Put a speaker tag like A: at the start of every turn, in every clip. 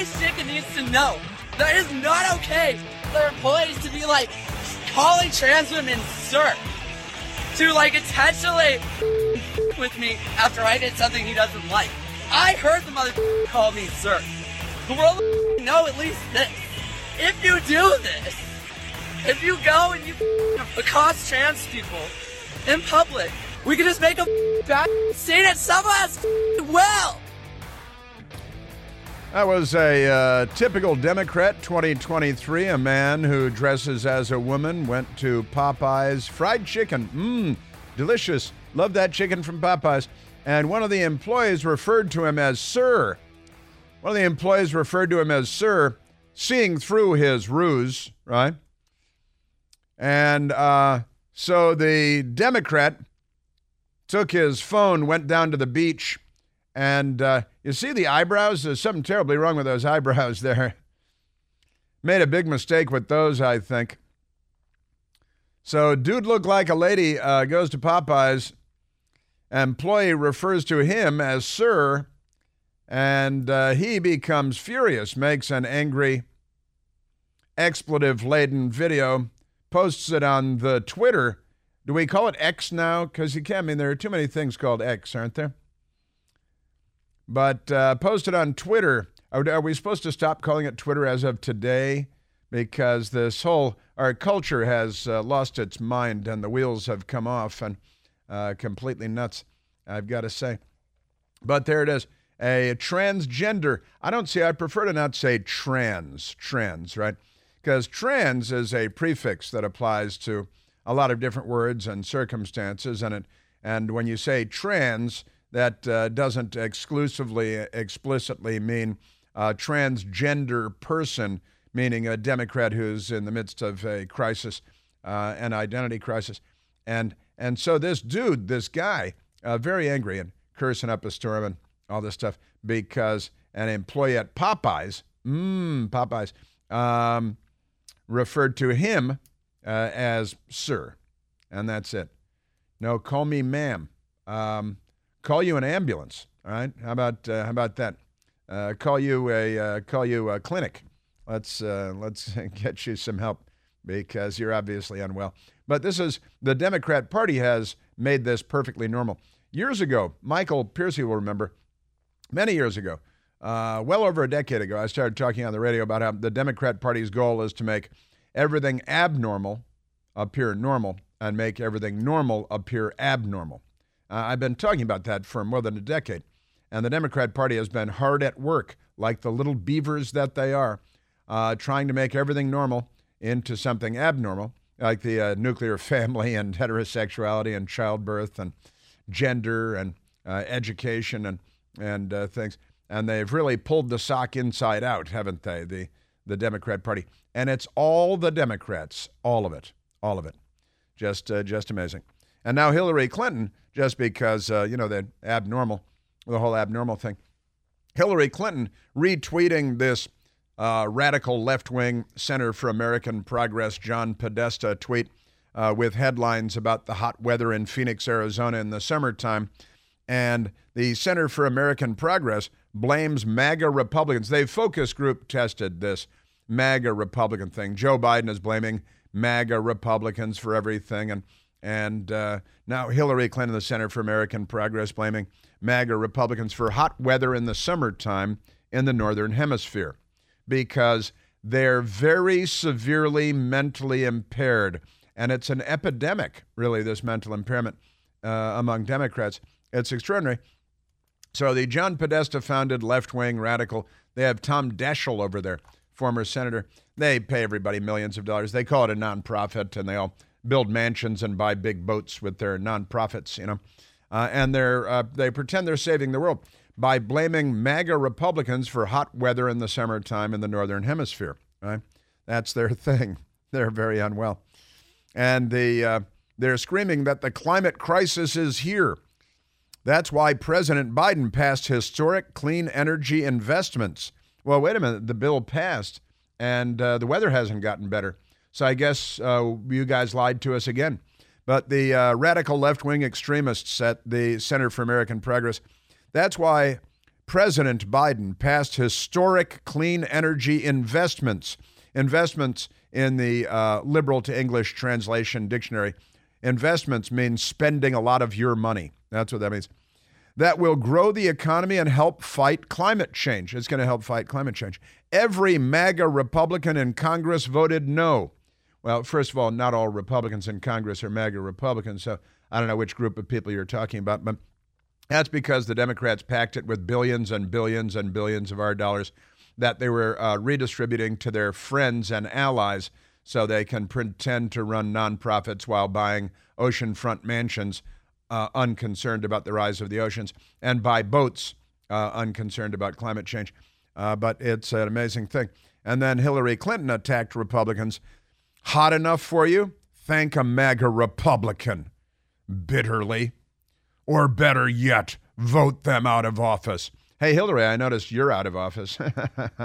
A: Chicken needs to know that is not okay for employees to be like calling trans women sir. To like intentionally with me after I did something he doesn't like. I heard the mother call me sir. The world know at least this. If you do this, if you go and you accost trans people in public, we can just make a bad scene and someone else will.
B: That was a uh, typical Democrat 2023. A man who dresses as a woman went to Popeyes fried chicken. Mmm, delicious. Love that chicken from Popeyes. And one of the employees referred to him as Sir. One of the employees referred to him as Sir, seeing through his ruse, right? And uh, so the Democrat took his phone, went down to the beach, and uh, you see the eyebrows? There's something terribly wrong with those eyebrows there. Made a big mistake with those, I think. So, dude looked like a lady, uh, goes to Popeyes. Employee refers to him as Sir, and uh, he becomes furious, makes an angry, expletive laden video, posts it on the Twitter. Do we call it X now? Because you can't, I mean, there are too many things called X, aren't there? But uh, posted on Twitter. Are, are, we supposed to stop calling it Twitter as of today? Because this whole our culture has uh, lost its mind and the wheels have come off and uh, completely nuts. I've got to say, but there it is. A transgender. I don't see. I prefer to not say trans. Trans, right? Because trans is a prefix that applies to a lot of different words and circumstances, and it. And when you say trans, that uh, doesn't exclusively, explicitly mean a transgender person, meaning a Democrat who's in the midst of a crisis, uh, an identity crisis. And, and so this dude, this guy, uh, very angry and cursing up a storm and all this stuff because an employee at Popeyes, mmm, Popeyes, um, referred to him uh, as sir. And that's it. No, call me ma'am. Um, call you an ambulance. All right, how about uh, how about that? Uh, call you a uh, call you a clinic. Let's uh, let's get you some help because you're obviously unwell. But this is the Democrat Party has made this perfectly normal. Years ago, Michael Piercy will remember, many years ago, uh, well over a decade ago, I started talking on the radio about how the Democrat Party's goal is to make everything abnormal appear normal and make everything normal appear abnormal. Uh, I've been talking about that for more than a decade. And the Democrat Party has been hard at work, like the little beavers that they are, uh, trying to make everything normal into something abnormal, like the uh, nuclear family and heterosexuality and childbirth and gender and uh, education and, and uh, things. And they've really pulled the sock inside out, haven't they, the, the Democrat Party? And it's all the Democrats, all of it, all of it. Just, uh, just amazing. And now Hillary Clinton just because, uh, you know, the abnormal, the whole abnormal thing. Hillary Clinton retweeting this uh, radical left wing Center for American Progress, John Podesta tweet uh, with headlines about the hot weather in Phoenix, Arizona in the summertime. And the Center for American Progress blames MAGA Republicans. They focus group tested this MAGA Republican thing. Joe Biden is blaming MAGA Republicans for everything. And and uh, now Hillary Clinton, the Center for American Progress, blaming MAGA Republicans for hot weather in the summertime in the Northern Hemisphere because they're very severely mentally impaired. And it's an epidemic, really, this mental impairment uh, among Democrats. It's extraordinary. So the John Podesta founded left wing radical, they have Tom Daschle over there, former senator. They pay everybody millions of dollars. They call it a nonprofit, and they all build mansions and buy big boats with their nonprofits, you know. Uh, and they're, uh, they pretend they're saving the world by blaming MAGA Republicans for hot weather in the summertime in the Northern Hemisphere, right? That's their thing. They're very unwell. And the, uh, they're screaming that the climate crisis is here. That's why President Biden passed historic clean energy investments. Well, wait a minute. The bill passed, and uh, the weather hasn't gotten better. So I guess uh, you guys lied to us again. But the uh, radical left wing extremists at the Center for American Progress, that's why President Biden passed historic clean energy investments. Investments in the uh, liberal to English translation dictionary. Investments means spending a lot of your money. That's what that means. That will grow the economy and help fight climate change. It's going to help fight climate change. Every MAGA Republican in Congress voted no. Well, first of all, not all Republicans in Congress are MAGA Republicans, so I don't know which group of people you're talking about, but that's because the Democrats packed it with billions and billions and billions of our dollars that they were uh, redistributing to their friends and allies so they can pretend to run nonprofits while buying oceanfront mansions, uh, unconcerned about the rise of the oceans, and buy boats, uh, unconcerned about climate change. Uh, but it's an amazing thing. And then Hillary Clinton attacked Republicans. Hot enough for you? Thank a MAGA Republican bitterly. Or better yet, vote them out of office. Hey, Hillary, I noticed you're out of office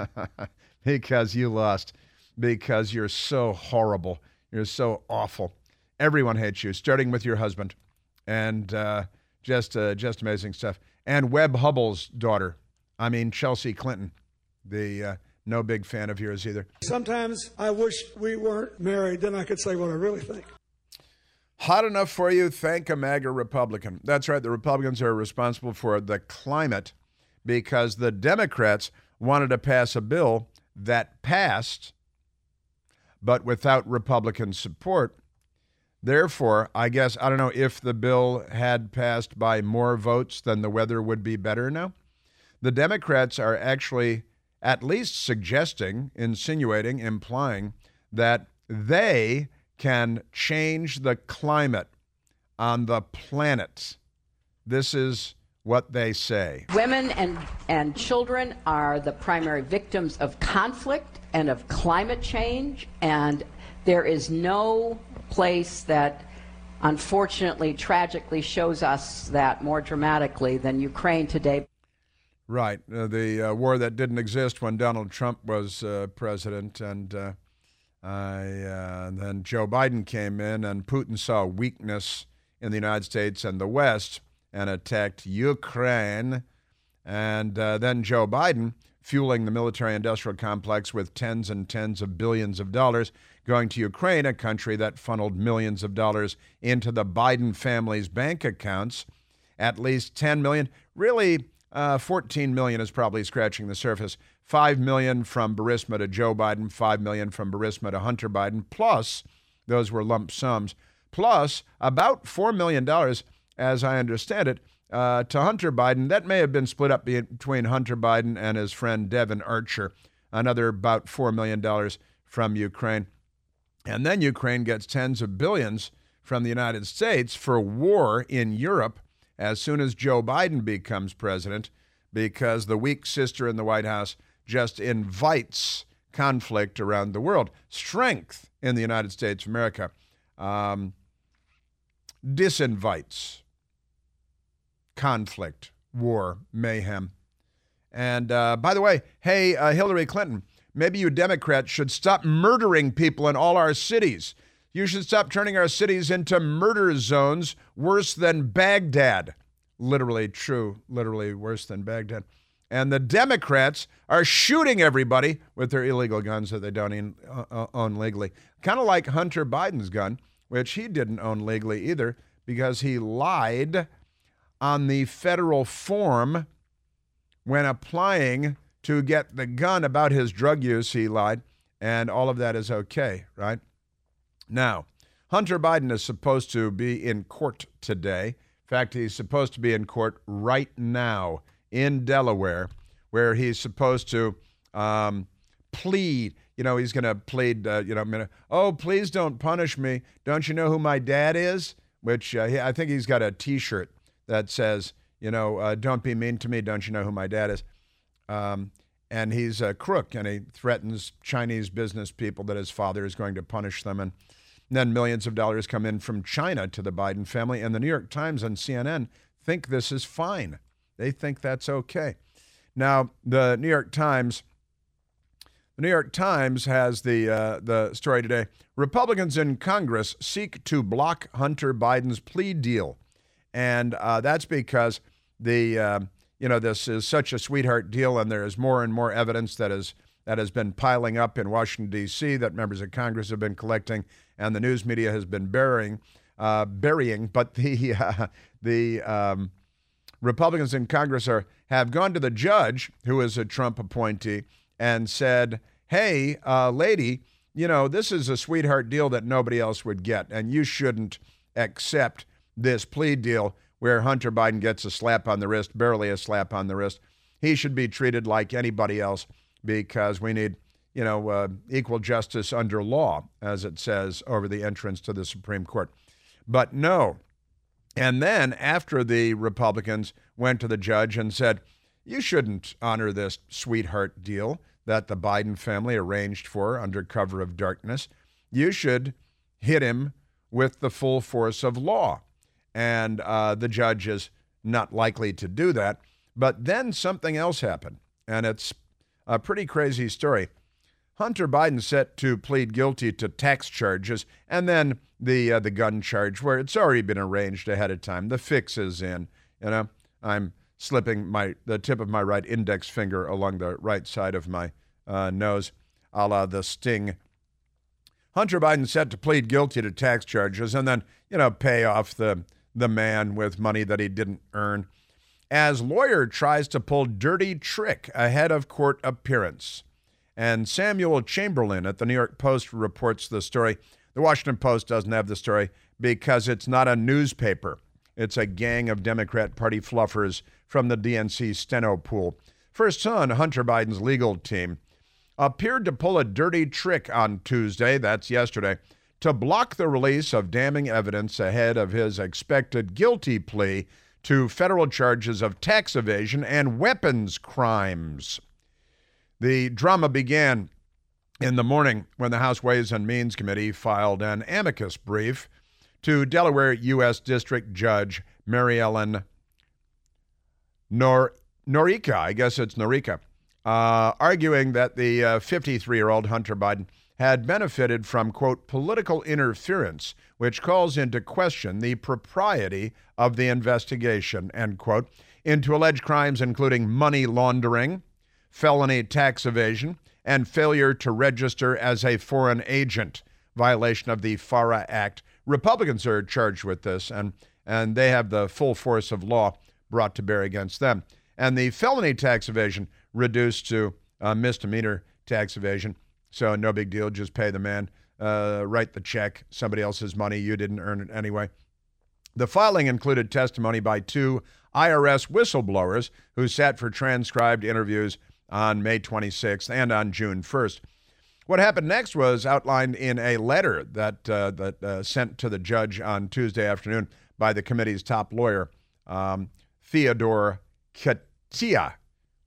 B: because you lost, because you're so horrible. You're so awful. Everyone hates you, starting with your husband. And uh, just, uh, just amazing stuff. And Webb Hubbell's daughter, I mean, Chelsea Clinton, the uh, no big fan of yours either.
C: Sometimes I wish we weren't married, then I could say what I really think.
B: Hot enough for you? Thank a MAGA Republican. That's right. The Republicans are responsible for the climate because the Democrats wanted to pass a bill that passed, but without Republican support. Therefore, I guess, I don't know if the bill had passed by more votes, then the weather would be better now. The Democrats are actually at least suggesting, insinuating, implying that they can change the climate on the planet. This is what they say.
D: Women and, and children are the primary victims of conflict and of climate change, and there is no place that unfortunately, tragically shows us that more dramatically than Ukraine today.
B: Right. Uh, the uh, war that didn't exist when Donald Trump was uh, president, and uh, uh, then Joe Biden came in, and Putin saw weakness in the United States and the West and attacked Ukraine. And uh, then Joe Biden, fueling the military industrial complex with tens and tens of billions of dollars, going to Ukraine, a country that funneled millions of dollars into the Biden family's bank accounts. At least 10 million, really, uh, 14 million is probably scratching the surface. 5 million from Burisma to Joe Biden, 5 million from Burisma to Hunter Biden, plus those were lump sums, plus about $4 million as I understand it, uh, to Hunter Biden. That may have been split up between Hunter Biden and his friend Devon Archer, another about $4 million from Ukraine. And then Ukraine gets tens of billions from the United States for war in Europe as soon as Joe Biden becomes president, because the weak sister in the White House just invites conflict around the world. Strength in the United States of America um, disinvites conflict, war, mayhem. And uh, by the way, hey, uh, Hillary Clinton, maybe you Democrats should stop murdering people in all our cities. You should stop turning our cities into murder zones worse than Baghdad. Literally true, literally worse than Baghdad. And the Democrats are shooting everybody with their illegal guns that they don't uh, uh, own legally. Kind of like Hunter Biden's gun, which he didn't own legally either because he lied on the federal form when applying to get the gun about his drug use. He lied, and all of that is okay, right? Now, Hunter Biden is supposed to be in court today. In fact, he's supposed to be in court right now in Delaware, where he's supposed to um, plead. You know, he's going to plead, uh, you know, oh, please don't punish me. Don't you know who my dad is? Which uh, I think he's got a t shirt that says, you know, uh, don't be mean to me. Don't you know who my dad is? Um, and he's a crook and he threatens Chinese business people that his father is going to punish them. And then millions of dollars come in from China to the Biden family. And the New York Times and CNN think this is fine. They think that's okay. Now, the New York Times. The New York Times has the uh, the story today. Republicans in Congress seek to block Hunter Biden's plea deal and uh, that's because the uh, you know, this is such a sweetheart deal, and there is more and more evidence that is that has been piling up in Washington D.C. that members of Congress have been collecting, and the news media has been burying, uh, burying. But the uh, the um, Republicans in Congress are have gone to the judge, who is a Trump appointee, and said, "Hey, uh, lady, you know this is a sweetheart deal that nobody else would get, and you shouldn't accept this plea deal." where Hunter Biden gets a slap on the wrist, barely a slap on the wrist. He should be treated like anybody else because we need, you know, uh, equal justice under law, as it says over the entrance to the Supreme Court. But no. And then after the Republicans went to the judge and said, you shouldn't honor this sweetheart deal that the Biden family arranged for under cover of darkness. You should hit him with the full force of law and uh, the judge is not likely to do that. But then something else happened, and it's a pretty crazy story. Hunter Biden set to plead guilty to tax charges, and then the uh, the gun charge, where it's already been arranged ahead of time. The fix is in. You know, I'm slipping my the tip of my right index finger along the right side of my uh, nose, a la the sting. Hunter Biden set to plead guilty to tax charges, and then you know pay off the the man with money that he didn't earn, as lawyer tries to pull dirty trick ahead of court appearance. And Samuel Chamberlain at the New York Post reports the story. The Washington Post doesn't have the story because it's not a newspaper. It's a gang of Democrat Party fluffers from the DNC steno pool. First son, Hunter Biden's legal team, appeared to pull a dirty trick on Tuesday, that's yesterday, to block the release of damning evidence ahead of his expected guilty plea to federal charges of tax evasion and weapons crimes. The drama began in the morning when the House Ways and Means Committee filed an amicus brief to Delaware U.S. District Judge Mary Ellen Nor- Noreika, I guess it's Norica, uh, arguing that the 53 uh, year old Hunter Biden had benefited from, quote, political interference, which calls into question the propriety of the investigation, end quote, into alleged crimes including money laundering, felony tax evasion, and failure to register as a foreign agent, violation of the FARA Act. Republicans are charged with this, and, and they have the full force of law brought to bear against them. And the felony tax evasion reduced to misdemeanor tax evasion so no big deal. Just pay the man, uh, write the check, somebody else's money. You didn't earn it anyway. The filing included testimony by two IRS whistleblowers who sat for transcribed interviews on May 26th and on June 1st. What happened next was outlined in a letter that uh, that uh, sent to the judge on Tuesday afternoon by the committee's top lawyer, um, Theodore Katia,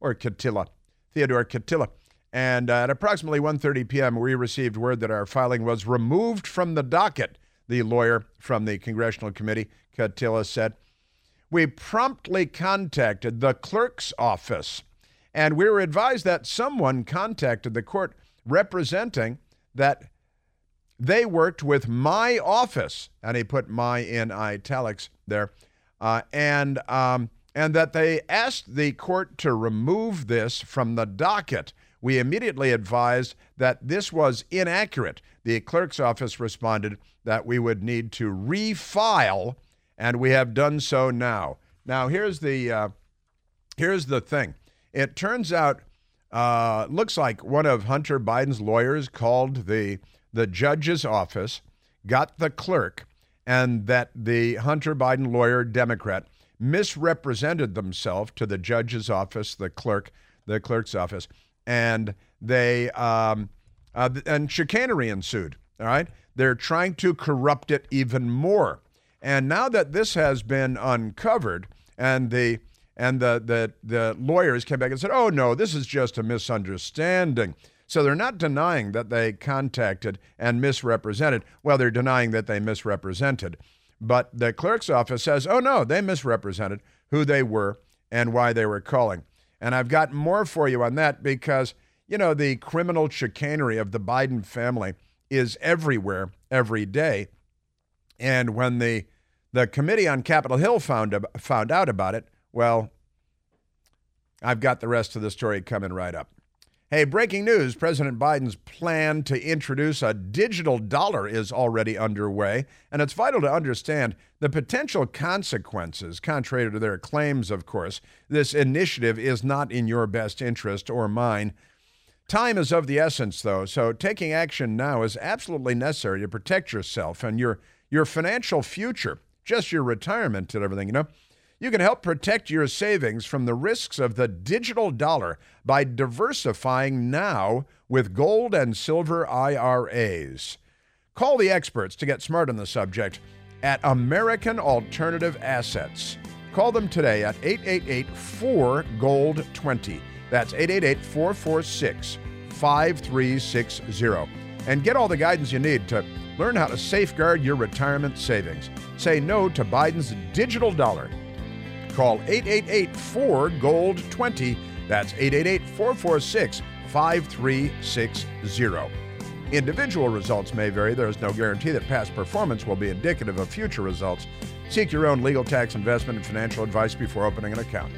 B: or Katila, Theodore Katila. And uh, at approximately 1:30 p.m., we received word that our filing was removed from the docket. The lawyer from the congressional committee, Katila, said, "We promptly contacted the clerk's office, and we were advised that someone contacted the court representing that they worked with my office, and he put my in italics there, uh, and um, and that they asked the court to remove this from the docket." We immediately advised that this was inaccurate. The clerk's office responded that we would need to refile, and we have done so now. Now, here's the uh, here's the thing. It turns out, uh, looks like one of Hunter Biden's lawyers called the the judge's office, got the clerk, and that the Hunter Biden lawyer, Democrat, misrepresented themselves to the judge's office, the clerk, the clerk's office, and they um, uh, and chicanery ensued. All right, they're trying to corrupt it even more. And now that this has been uncovered, and the and the the the lawyers came back and said, "Oh no, this is just a misunderstanding." So they're not denying that they contacted and misrepresented. Well, they're denying that they misrepresented. But the clerk's office says, "Oh no, they misrepresented who they were and why they were calling." And I've got more for you on that because, you know, the criminal chicanery of the Biden family is everywhere every day. And when the the committee on Capitol Hill found found out about it, well, I've got the rest of the story coming right up. Hey, breaking news President Biden's plan to introduce a digital dollar is already underway, and it's vital to understand the potential consequences. Contrary to their claims, of course, this initiative is not in your best interest or mine. Time is of the essence, though, so taking action now is absolutely necessary to protect yourself and your, your financial future, just your retirement and everything, you know. You can help protect your savings from the risks of the digital dollar by diversifying now with gold and silver IRAs. Call the experts to get smart on the subject at American Alternative Assets. Call them today at 888 4 Gold 20. That's 888 446 5360. And get all the guidance you need to learn how to safeguard your retirement savings. Say no to Biden's digital dollar. Call 888 4 Gold 20. That's 888 446 5360. Individual results may vary. There is no guarantee that past performance will be indicative of future results. Seek your own legal, tax, investment, and financial advice before opening an account.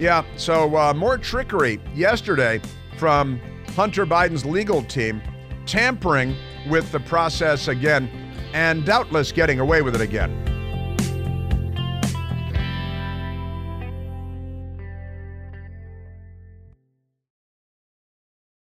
B: Yeah, so uh, more trickery yesterday from Hunter Biden's legal team, tampering with the process again, and doubtless getting away with it again.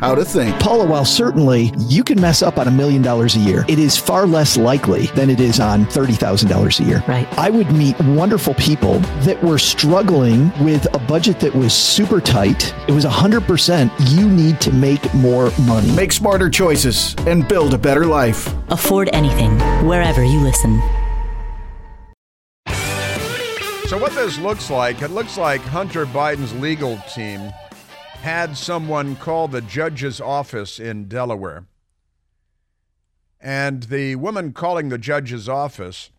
E: how to think.
F: Paula, while certainly you can mess up on a million dollars a year, it is far less likely than it is on $30,000 a year.
G: Right.
F: I would meet wonderful people that were struggling with a budget that was super tight. It was 100% you need to make more money.
E: Make smarter choices and build a better life.
G: Afford anything, wherever you listen.
B: So, what this looks like, it looks like Hunter Biden's legal team had someone call the judge's office in Delaware. And the woman calling the judge's office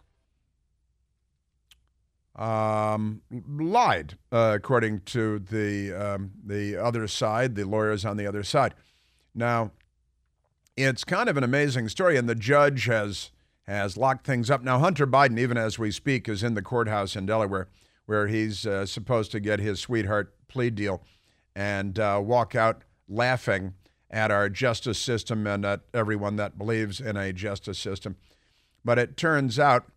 B: um, lied, uh, according to the, um, the other side, the lawyers on the other side. Now, it's kind of an amazing story, and the judge has, has locked things up. Now, Hunter Biden, even as we speak, is in the courthouse in Delaware where he's uh, supposed to get his sweetheart plea deal and uh, walk out laughing at our justice system and at everyone that believes in a justice system. But it turns out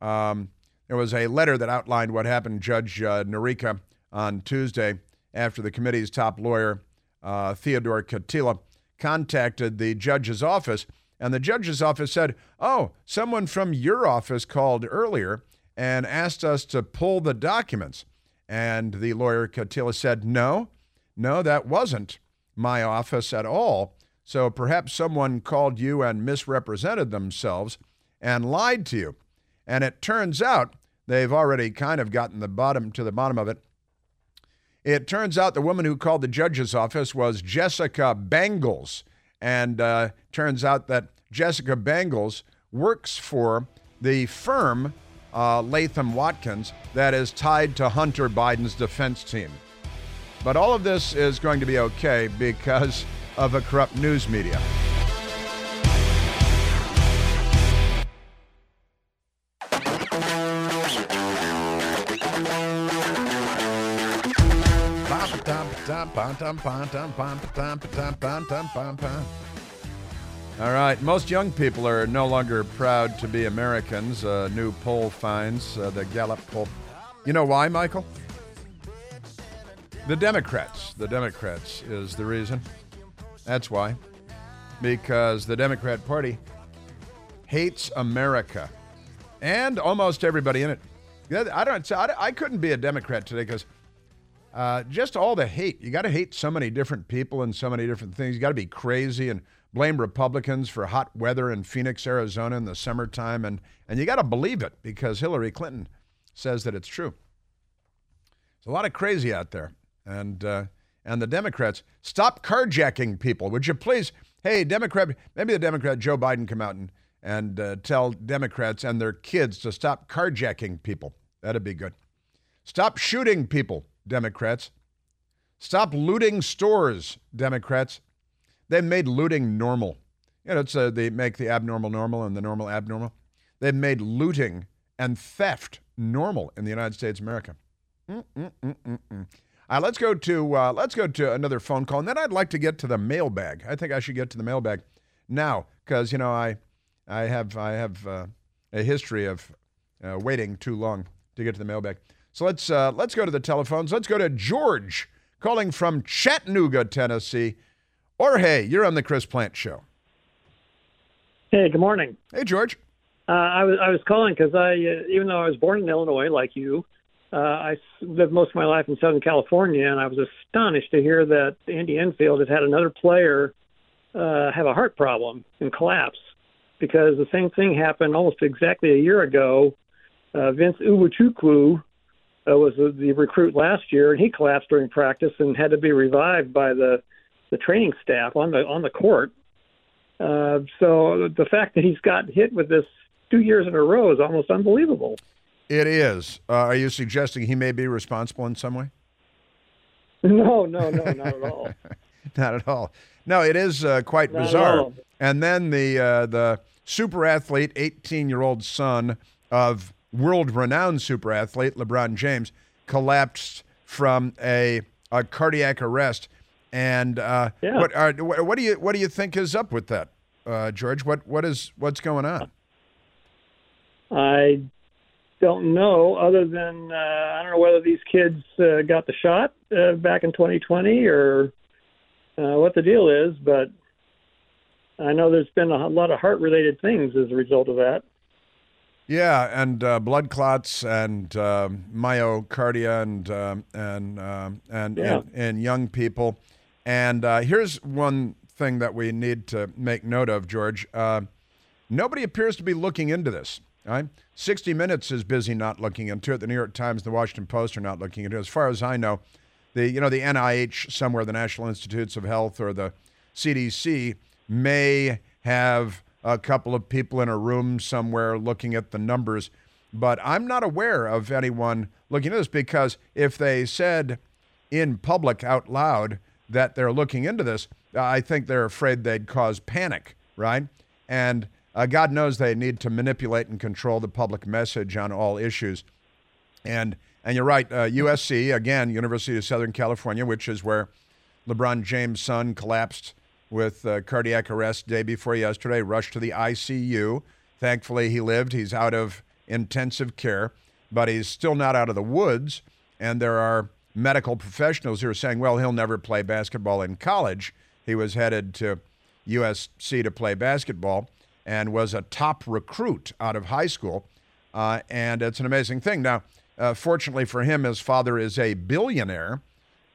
B: um, there was a letter that outlined what happened. Judge uh, Noreika on Tuesday, after the committee's top lawyer, uh, Theodore Kotila, contacted the judge's office, and the judge's office said, Oh, someone from your office called earlier and asked us to pull the documents. And the lawyer Kotila said, No, no, that wasn't my office at all. So perhaps someone called you and misrepresented themselves and lied to you. And it turns out they've already kind of gotten the bottom to the bottom of it. It turns out the woman who called the judge's office was Jessica Bengels. And uh, turns out that Jessica Bengels works for the firm uh, Latham Watkins that is tied to Hunter Biden's defense team. But all of this is going to be okay because of a corrupt news media. All right, most young people are no longer proud to be Americans. A new poll finds uh, the Gallup poll. You know why, Michael? The Democrats. The Democrats is the reason. That's why. Because the Democrat Party hates America and almost everybody in it. I don't. I, couldn't be a Democrat today because uh, just all the hate. You got to hate so many different people and so many different things. You got to be crazy and blame Republicans for hot weather in Phoenix, Arizona in the summertime, and and you got to believe it because Hillary Clinton says that it's true. There's a lot of crazy out there, and uh, and the Democrats stop carjacking people. Would you please? Hey, Democrat, maybe the Democrat Joe Biden come out and, and uh, tell Democrats and their kids to stop carjacking people. That'd be good. Stop shooting people, Democrats. Stop looting stores, Democrats. They've made looting normal. You know, it's uh, they make the abnormal normal and the normal abnormal. They've made looting and theft normal in the United States of America. Mm-mm-mm-mm-mm. Right, let's go to uh, let's go to another phone call, and then I'd like to get to the mailbag. I think I should get to the mailbag now because you know I I have I have uh, a history of uh, waiting too long to get to the mailbag. So let's uh, let's go to the telephones. Let's go to George calling from Chattanooga, Tennessee. Or hey, you're on the Chris Plante Show.
H: Hey, good morning.
B: Hey, George.
H: Uh, I was I was calling because I, uh, even though I was born in Illinois, like you, uh, I lived most of my life in Southern California, and I was astonished to hear that Andy Enfield had had another player uh, have a heart problem and collapse, because the same thing happened almost exactly a year ago. Uh, Vince Iwuchukwu uh, was the, the recruit last year, and he collapsed during practice and had to be revived by the the training staff on the on the court. Uh, so the fact that he's got hit with this two years in a row is almost unbelievable.
B: It is. Uh, are you suggesting he may be responsible in some way?
H: No, no, no, not at all.
B: Not at all. No, it is uh, quite
H: Not
B: bizarre. And then the uh, the super athlete, 18 year old son of world renowned super athlete LeBron James, collapsed from a, a cardiac arrest. And uh,
H: Yeah.
B: what, are, what what do you what do you think is up with that, uh, George? What what is what's going on?
H: I don't know, other than uh, I don't know whether these kids uh, got the shot uh, back in 2020 or uh, what the deal is, but I know there's been a lot of heart related things as a result of that.
B: Yeah, and uh, blood clots and um myocardia and um, and um, and
H: Yeah.
B: in, in young people. And uh, here's one thing that we need to make note of, George. Uh, nobody appears to be looking into this. Right? 60 Minutes is busy not looking into it. The New York Times, the Washington Post are not looking into it. As far as I know, the you know the NIH somewhere, the National Institutes of Health or the CDC may have a couple of people in a room somewhere looking at the numbers, but I'm not aware of anyone looking at this because if they said in public out loud that they're looking into this, I think they're afraid they'd cause panic, right? And uh, God knows they need to manipulate and control the public message on all issues. And and you're right, uh, USC again, University of Southern California, which is where LeBron James' son collapsed with uh, cardiac arrest day before yesterday. Rushed to the ICU. Thankfully, he lived. He's out of intensive care, but he's still not out of the woods. And there are medical professionals who are saying, well, he'll never play basketball in college. He was headed to USC to play basketball and was a top recruit out of high school. Uh, and it's an amazing thing. Now, uh, fortunately for him, his father is a billionaire.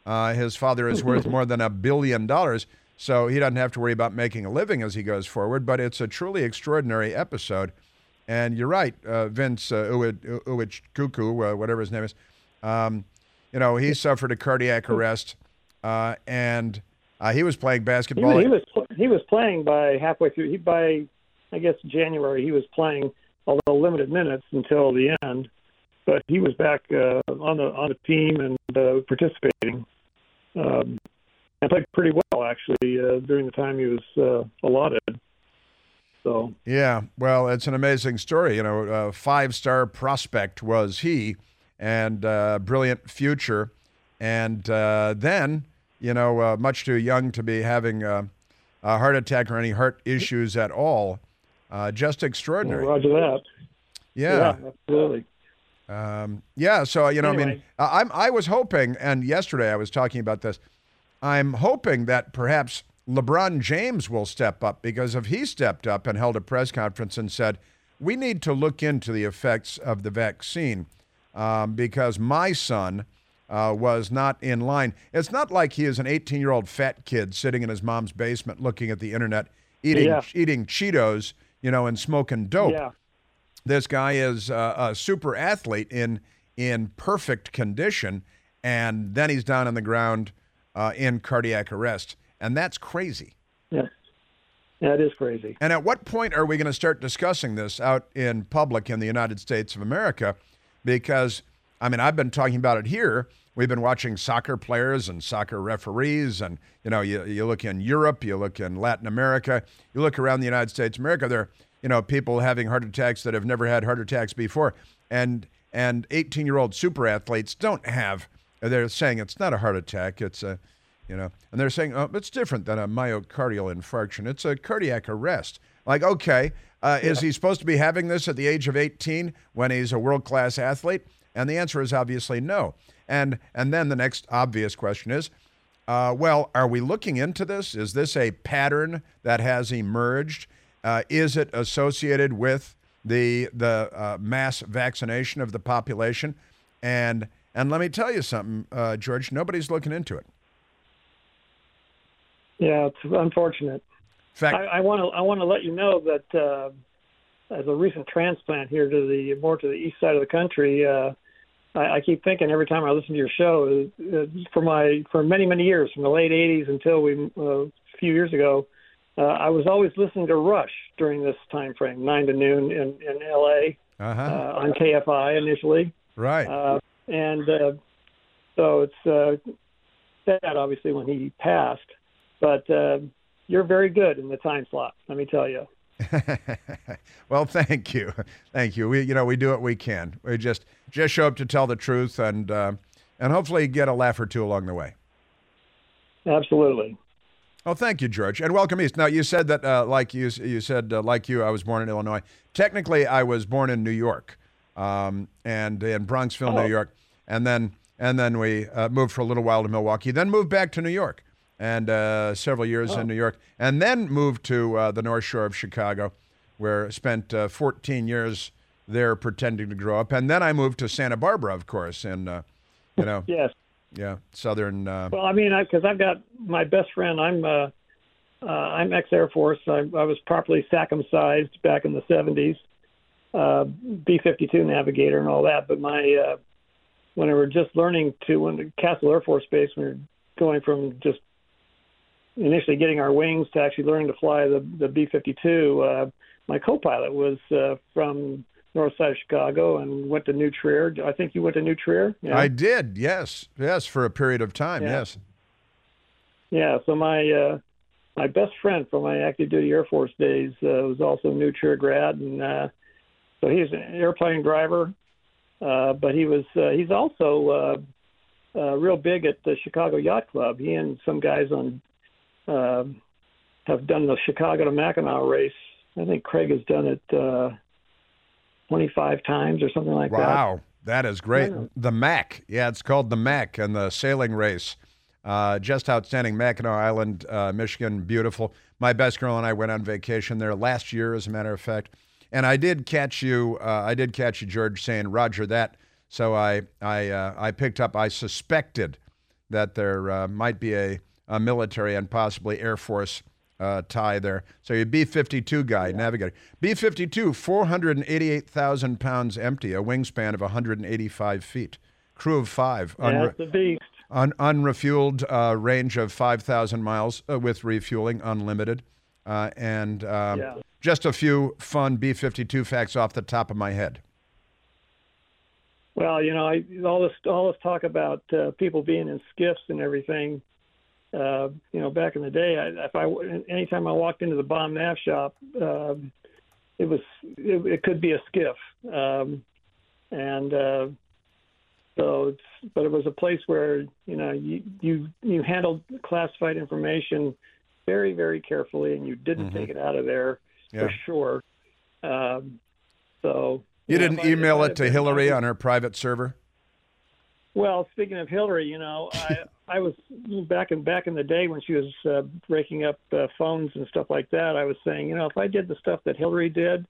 B: Uh, his father is worth more than a billion dollars, so he doesn't have to worry about making a living as he goes forward. But it's a truly extraordinary episode. And you're right, uh, Vince uh, Uwich, Cuckoo, uh, whatever his name is. Um, you know, he suffered a cardiac arrest, uh, and he was playing
H: He,
B: basketball.
H: he was he was playing by halfway through. He by I guess January he was playing, although limited minutes until the end. But he was back uh, on the on the team and uh, participating. Um, and played pretty well actually uh, during the time he was uh, allotted. So
B: Yeah, well, it's an amazing story. You know, a five-star prospect was he, and uh, brilliant future, and uh, then you know, uh, much too young to be having uh, a heart attack or any heart issues at all. Uh, just extraordinary.
H: Roger that.
B: Yeah.
H: absolutely.
B: Um, yeah, so you know, I mean, I- I'm I was hoping, and yesterday I was talking about this. I'm hoping that perhaps LeBron James will step up because if he stepped up and held a press conference and said, "We need to look into the effects of the vaccine," um, because my son uh, was not in line. It's not like he is an 18 year old fat kid sitting in his mom's basement looking at the internet, eating
H: Yeah.
B: eating Cheetos, you know, and smoking dope
H: Yeah.
B: this guy is uh, a super athlete in in perfect condition, and then he's down on the ground uh, in cardiac arrest, and that's crazy.
H: Yeah. That is crazy.
B: And at what point are we going to start discussing this out in public in the United States of America? Because, I mean, I've been talking about it here. We've been watching soccer players and soccer referees, and you know, you, you look in Europe, you look in Latin America, you look around the United States of America. There, are, you know, people having heart attacks that have never had heart attacks before, and and 18 year old super athletes don't have. They're saying it's not a heart attack; it's a you know, and they're saying, oh, it's different than a myocardial infarction. It's a cardiac arrest. Like, okay, uh, yeah. is he supposed to be having this at the age of 18 when he's a world class athlete? And the answer is obviously no. And and then the next obvious question is, uh, well, are we looking into this? Is this a pattern that has emerged? Uh, is it associated with the the uh, mass vaccination of the population? And and let me tell you something, uh, George. Nobody's looking into it.
H: Yeah, it's unfortunate. Fact, I want to I want to let you know that uh, as a recent transplant here to the more to the east side of the country, uh, I, I keep thinking every time I listen to your show uh, for my for many many years from the late '80s until we uh, a few years ago, uh, I was always listening to Rush during this time frame, nine to noon in in L.A. Uh-huh. Uh, on KFI initially,
B: right? Uh,
H: and uh, so it's uh, sad, obviously, when he passed. But uh, you're very good in the time slot. Let me tell you.
B: well, thank you, thank you. We, you know, we do what we can. We just just show up to tell the truth and uh, and hopefully get a laugh or two along the way.
H: Absolutely.
B: Oh, thank you, George, and welcome East. Now, you said that, uh, like you, you said, uh, like you, I was born in Illinois. Technically, I was born in New York, um, and in Bronxville, oh. New York, and then and then we uh, moved for a little while to Milwaukee, then moved back to New York and uh, several years oh. in New York, and then moved to uh, the North Shore of Chicago, where I spent uh, 14 years there pretending to grow up, and then I moved to Santa Barbara, of course, and uh, you know,
H: yes,
B: yeah, southern. Uh,
H: well, I mean, because I've got my best friend. I'm uh, I'm ex Air Force. I, I was properly circumcised back in the 70s, B-52 navigator and all that. But my when we were just learning to when Castle Air Force Base, we were going from just initially getting our wings to actually learning to fly the the B-52, uh, my co-pilot was uh, from north side of Chicago and went to New Trier. I think you went to New Trier.
B: Yeah. I did. Yes, yes, for a period of time.
H: Yeah.
B: Yes.
H: Yeah. So my uh, my best friend from my active duty Air Force days uh, was also a New Trier grad, and uh, so he's an airplane driver. Uh, but he was uh, he's also uh, uh, real big at the Chicago Yacht Club. He and some guys on uh, have done the Chicago to Mackinac race. I think Craig has done it uh, 25 times or something like
B: wow.
H: that.
B: Wow, that is great. The Mac, yeah, it's called the Mac and the sailing race. Uh, just outstanding. Mackinac Island, uh, Michigan, beautiful. My best girl and I went on vacation there last year, as a matter of fact. And I did catch you. Uh, I did catch you, George, saying Roger that. So I I uh, I picked up. I suspected that there uh, might be a uh, military and possibly Air Force uh, tie there. So your B 52 guy, yeah. navigator. B 52, 488,000 pounds empty, a wingspan of 185 feet, crew of five.
H: Unre- the beast.
B: Un- unrefueled uh, range of 5,000 miles uh, with refueling, unlimited. Uh, and um, yeah. just a few fun B 52 facts off the top of my head.
H: Well, you know, I, all this all this talk about uh, people being in SCIFs and everything uh, you know, back in the day, I, if I anytime I walked into the bomb nav shop, um, it was it, it could be a SCIF, um, and uh, so it's but it was a place where you know you you you handled classified information very very carefully, and you didn't mm-hmm. take it out of there yeah. for sure. Um, so
B: you, you didn't know, email I, it to Hillary on her private server.
H: Well, speaking of Hillary, you know, I I was back in back in the day when she was uh, breaking up uh, phones and stuff like that. I was saying, you know, if I did the stuff that Hillary did,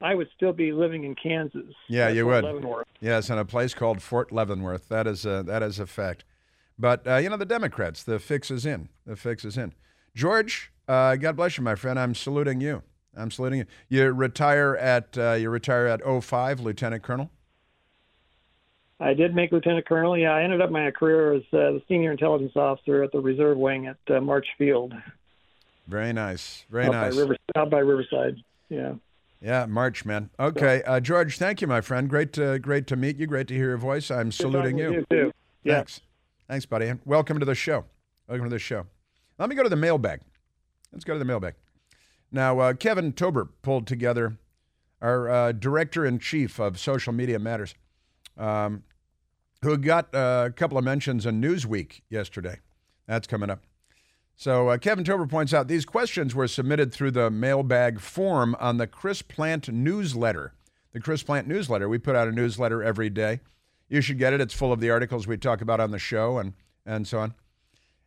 H: I would still be living in Kansas.
B: Yeah, you Fort would. Leavenworth. Yes, in a place called Fort Leavenworth. That is a, that is a fact. But uh, you know, the Democrats, the fix is in. The fix is in. George, uh, God bless you, my friend. I'm saluting you. I'm saluting you. You retire at uh, you retire at 05, Lieutenant Colonel.
H: I did make lieutenant colonel. Yeah, I ended up my career as uh, the senior intelligence officer at the reserve wing at uh, March Field.
B: Very nice. Very
H: out
B: nice.
H: By River, out by Riverside. Yeah.
B: Yeah, March, man. Okay, uh, George, thank you, my friend. Great to great to meet you. Great to hear your voice. I'm saluting
H: Good talking
B: you.
H: you too. Yeah.
B: Thanks. Thanks, buddy. And welcome to the show. Welcome to the show. Let me go to the mailbag. Let's go to the mailbag. Now, uh, Kevin Tober pulled together our uh, director in chief of Social Media Matters, um, who got uh, a couple of mentions in Newsweek yesterday. That's coming up. So, uh, Kevin Tober points out these questions were submitted through the mailbag form on the Chris Plante newsletter. The Chris Plante newsletter. We put out a newsletter every day. You should get it. It's full of the articles we talk about on the show and, and so on.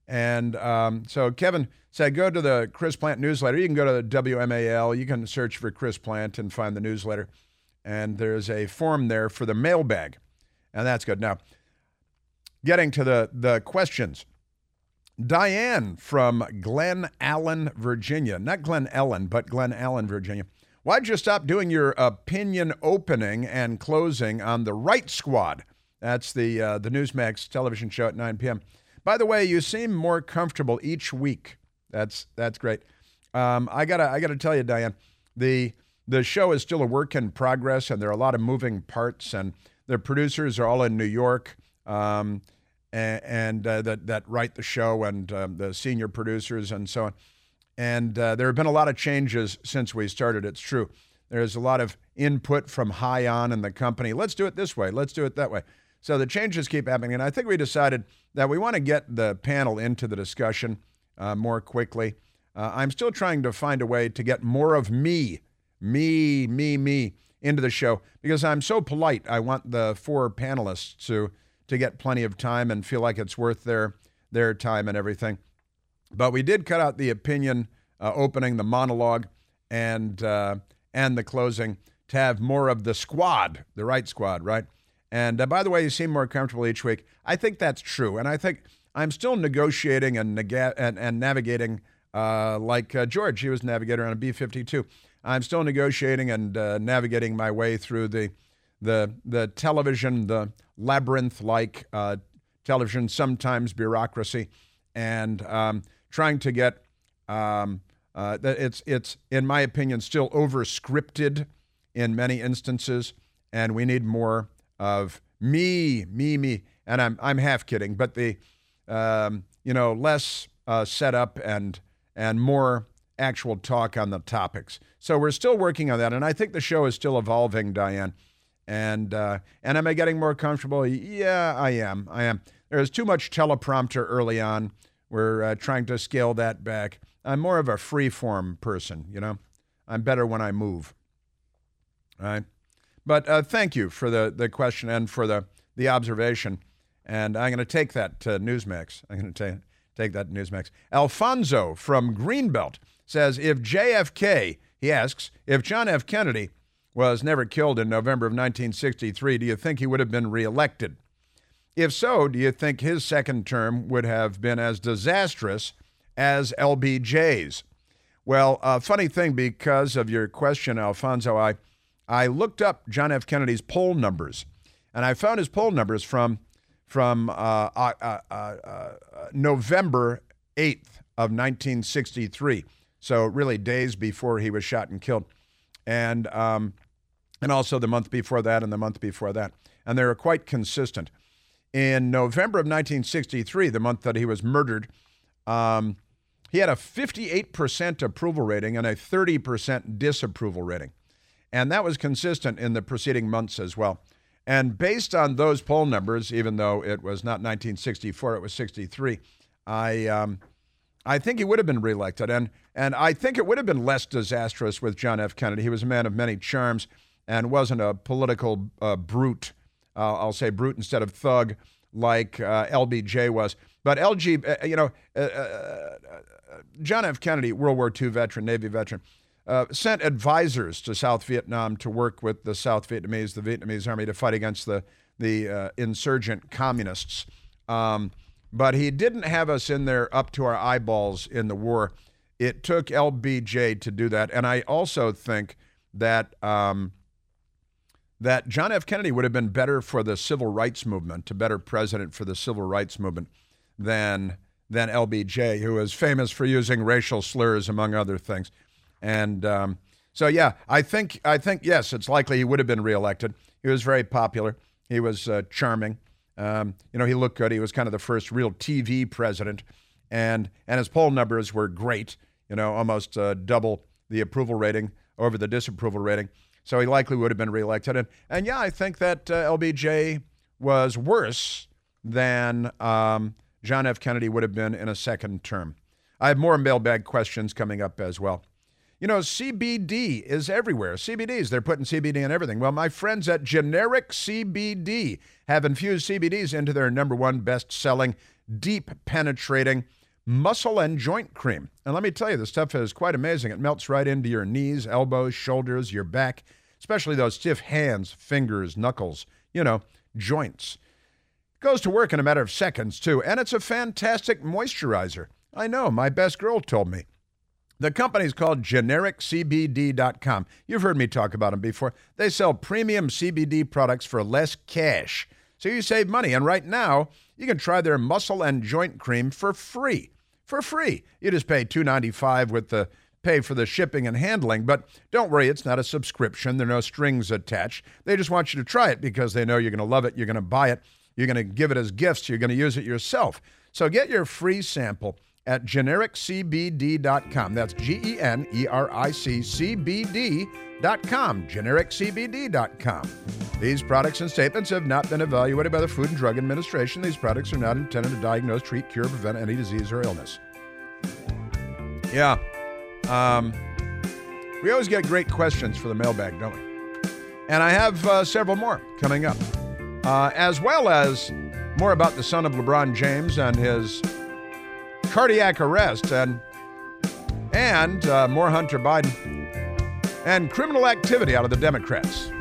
B: And um, so Kevin said, go to the Chris Plante newsletter. You can go to the WMAL. You can search for Chris Plante and find the newsletter. And there's a form there for the mailbag. And that's good. Now, getting to the, the questions. Diane from Glen Allen, Virginia. Not Glen Ellen, but Glen Allen, Virginia. Why'd you stop doing your opinion opening and closing on the Right Squad? That's the uh, the Newsmax television show at 9 p.m. By the way, you seem more comfortable each week. That's that's great. Um, I gotta I gotta tell you, Diane, the the show is still a work in progress, and there are a lot of moving parts, and the producers are all in New York. Um, and, uh, that that write the show and um, the senior producers and so on. And uh, there have been a lot of changes since we started. It's true. There's a lot of input from high on in the company. Let's do it this way. Let's do it that way. So the changes keep happening, and I think we decided that we want to get the panel into the discussion uh, more quickly. Uh, I'm still trying to find a way to get more of me, me, me, me into the show because I'm so polite. I want the four panelists to to get plenty of time and feel like it's worth their their time and everything. But we did cut out the opinion uh, opening, the monologue, and uh, and the closing to have more of the squad, the right squad, right? And uh, by the way, you seem more comfortable each week. I think that's true, and I think I'm still negotiating and and, and navigating uh, like uh, George. He was navigator on a B-52. I'm still negotiating and uh, navigating my way through the the the television, the labyrinth-like uh, television, sometimes bureaucracy, and um, trying to get um, uh, it's it's in my opinion still over-scripted in many instances, and we need more of me, me, me. And I'm I'm half kidding, but the um, you know less uh, setup and and more actual talk on the topics. So we're still working on that, and I think the show is still evolving, Diane. And uh, and am I getting more comfortable? Yeah, I am. I am. There was too much teleprompter early on. We're uh, trying to scale that back. I'm more of a free form person, you know. I'm better when I move. All right. But uh, thank you for the, the question and for the, the observation. And I'm going to take that to Newsmax. I'm going to take, take that to Newsmax. Alfonso from Greenbelt says if JFK, he asks, if John F. Kennedy was never killed in November of 1963, do you think he would have been reelected? If so, do you think his second term would have been as disastrous as LBJ's? Well, uh, funny thing, because of your question, Alfonso, I, I looked up John F. Kennedy's poll numbers, and I found his poll numbers from, from uh, uh, uh, uh November 8th of 1963. So really days before he was shot and killed. And, um, and also the month before that and the month before that. And they were quite consistent. In November of 1963, the month that he was murdered, um, he had a 58% approval rating and a 30% disapproval rating. And that was consistent in the preceding months as well. And based on those poll numbers, even though it was not 1964, it was 63, I, um, I think he would have been reelected. And, and I think it would have been less disastrous with John F. Kennedy. He was a man of many charms and wasn't a political uh, brute. Uh, I'll say brute instead of thug like uh, LBJ was. But LG, you know, John F. Kennedy, World War II veteran, Navy veteran, uh, sent advisors to South Vietnam to work with the South Vietnamese, the Vietnamese army, to fight against the the uh, insurgent communists. Um, but he didn't have us in there up to our eyeballs in the war. It took LBJ to do that, and I also think that um, that John F. Kennedy would have been better for the civil rights movement, a better president for the civil rights movement than than LBJ, who is famous for using racial slurs among other things. And um, so, yeah, I think I think yes, it's likely he would have been reelected. He was very popular. He was uh, charming. Um, you know, he looked good. He was kind of the first real TV president, and and his poll numbers were great. You know, almost uh, double the approval rating over the disapproval rating. So he likely would have been reelected. And, and yeah, I think that uh, LBJ was worse than um, John F. Kennedy would have been in a second term. I have more mailbag questions coming up as well. You know, CBD is everywhere. CBDs, they're putting CBD in everything. Well, my friends at Generic CBD have infused CBDs into their number one best selling, deep penetrating muscle and joint cream. And let me tell you, this stuff is quite amazing. It melts right into your knees, elbows, shoulders, your back, especially those stiff hands, fingers, knuckles, you know, joints. It goes to work in a matter of seconds, too. And it's a fantastic moisturizer. I know, my best girl told me. The company's called genericcbd.com. You've heard me talk about them before. They sell premium CBD products for less cash. So you save money. And right now, you can try their muscle and joint cream for free for free. You just pay $2.95 with the pay for the shipping and handling. But don't worry, it's not a subscription. There are no strings attached. They just want you to try it because they know you're going to love it. You're going to buy it. You're going to give it as gifts. You're going to use it yourself. So get your free sample at genericcbd.com. That's G E N E R I C C B D.com. Genericcbd.com. These products and statements have not been evaluated by the Food and Drug Administration. These products are not intended to diagnose, treat, cure, prevent any disease or illness. Yeah. Um, we always get great questions for the mailbag, don't we? And I have uh, several more coming up, uh, as well as more about the son of LeBron James and his cardiac arrest, and and uh, more Hunter Biden, and criminal activity out of the Democrats.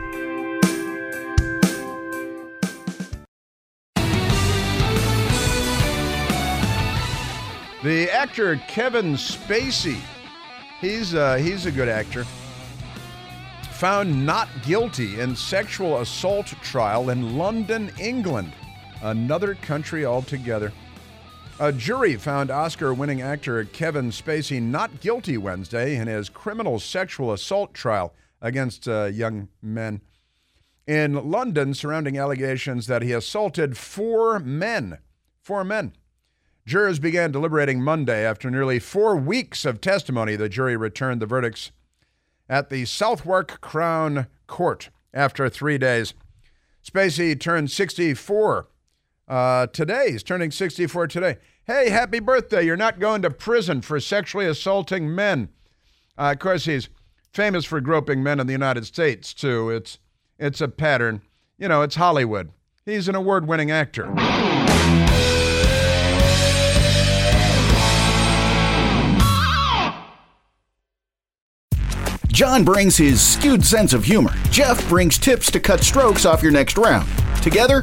B: The actor Kevin Spacey, he's uh, he's a good actor. Found not guilty in sexual assault trial in London, England, another country altogether. A jury found Oscar winning actor Kevin Spacey not guilty Wednesday in his criminal sexual assault trial against uh, young men in London surrounding allegations that he assaulted four men. Four men. Jurors began deliberating Monday after nearly four weeks of testimony. The jury returned the verdicts at the Southwark Crown Court after three days. Spacey turned 64 uh, today. He's turning 64 today. Hey, happy birthday. You're not going to prison for sexually assaulting men. Uh, of course, he's famous for groping men in the United States, too. It's, it's a pattern. You know, it's Hollywood. He's an award winning actor.
E: John brings his skewed sense of humor. Jeff brings tips to cut strokes off your next round. Together,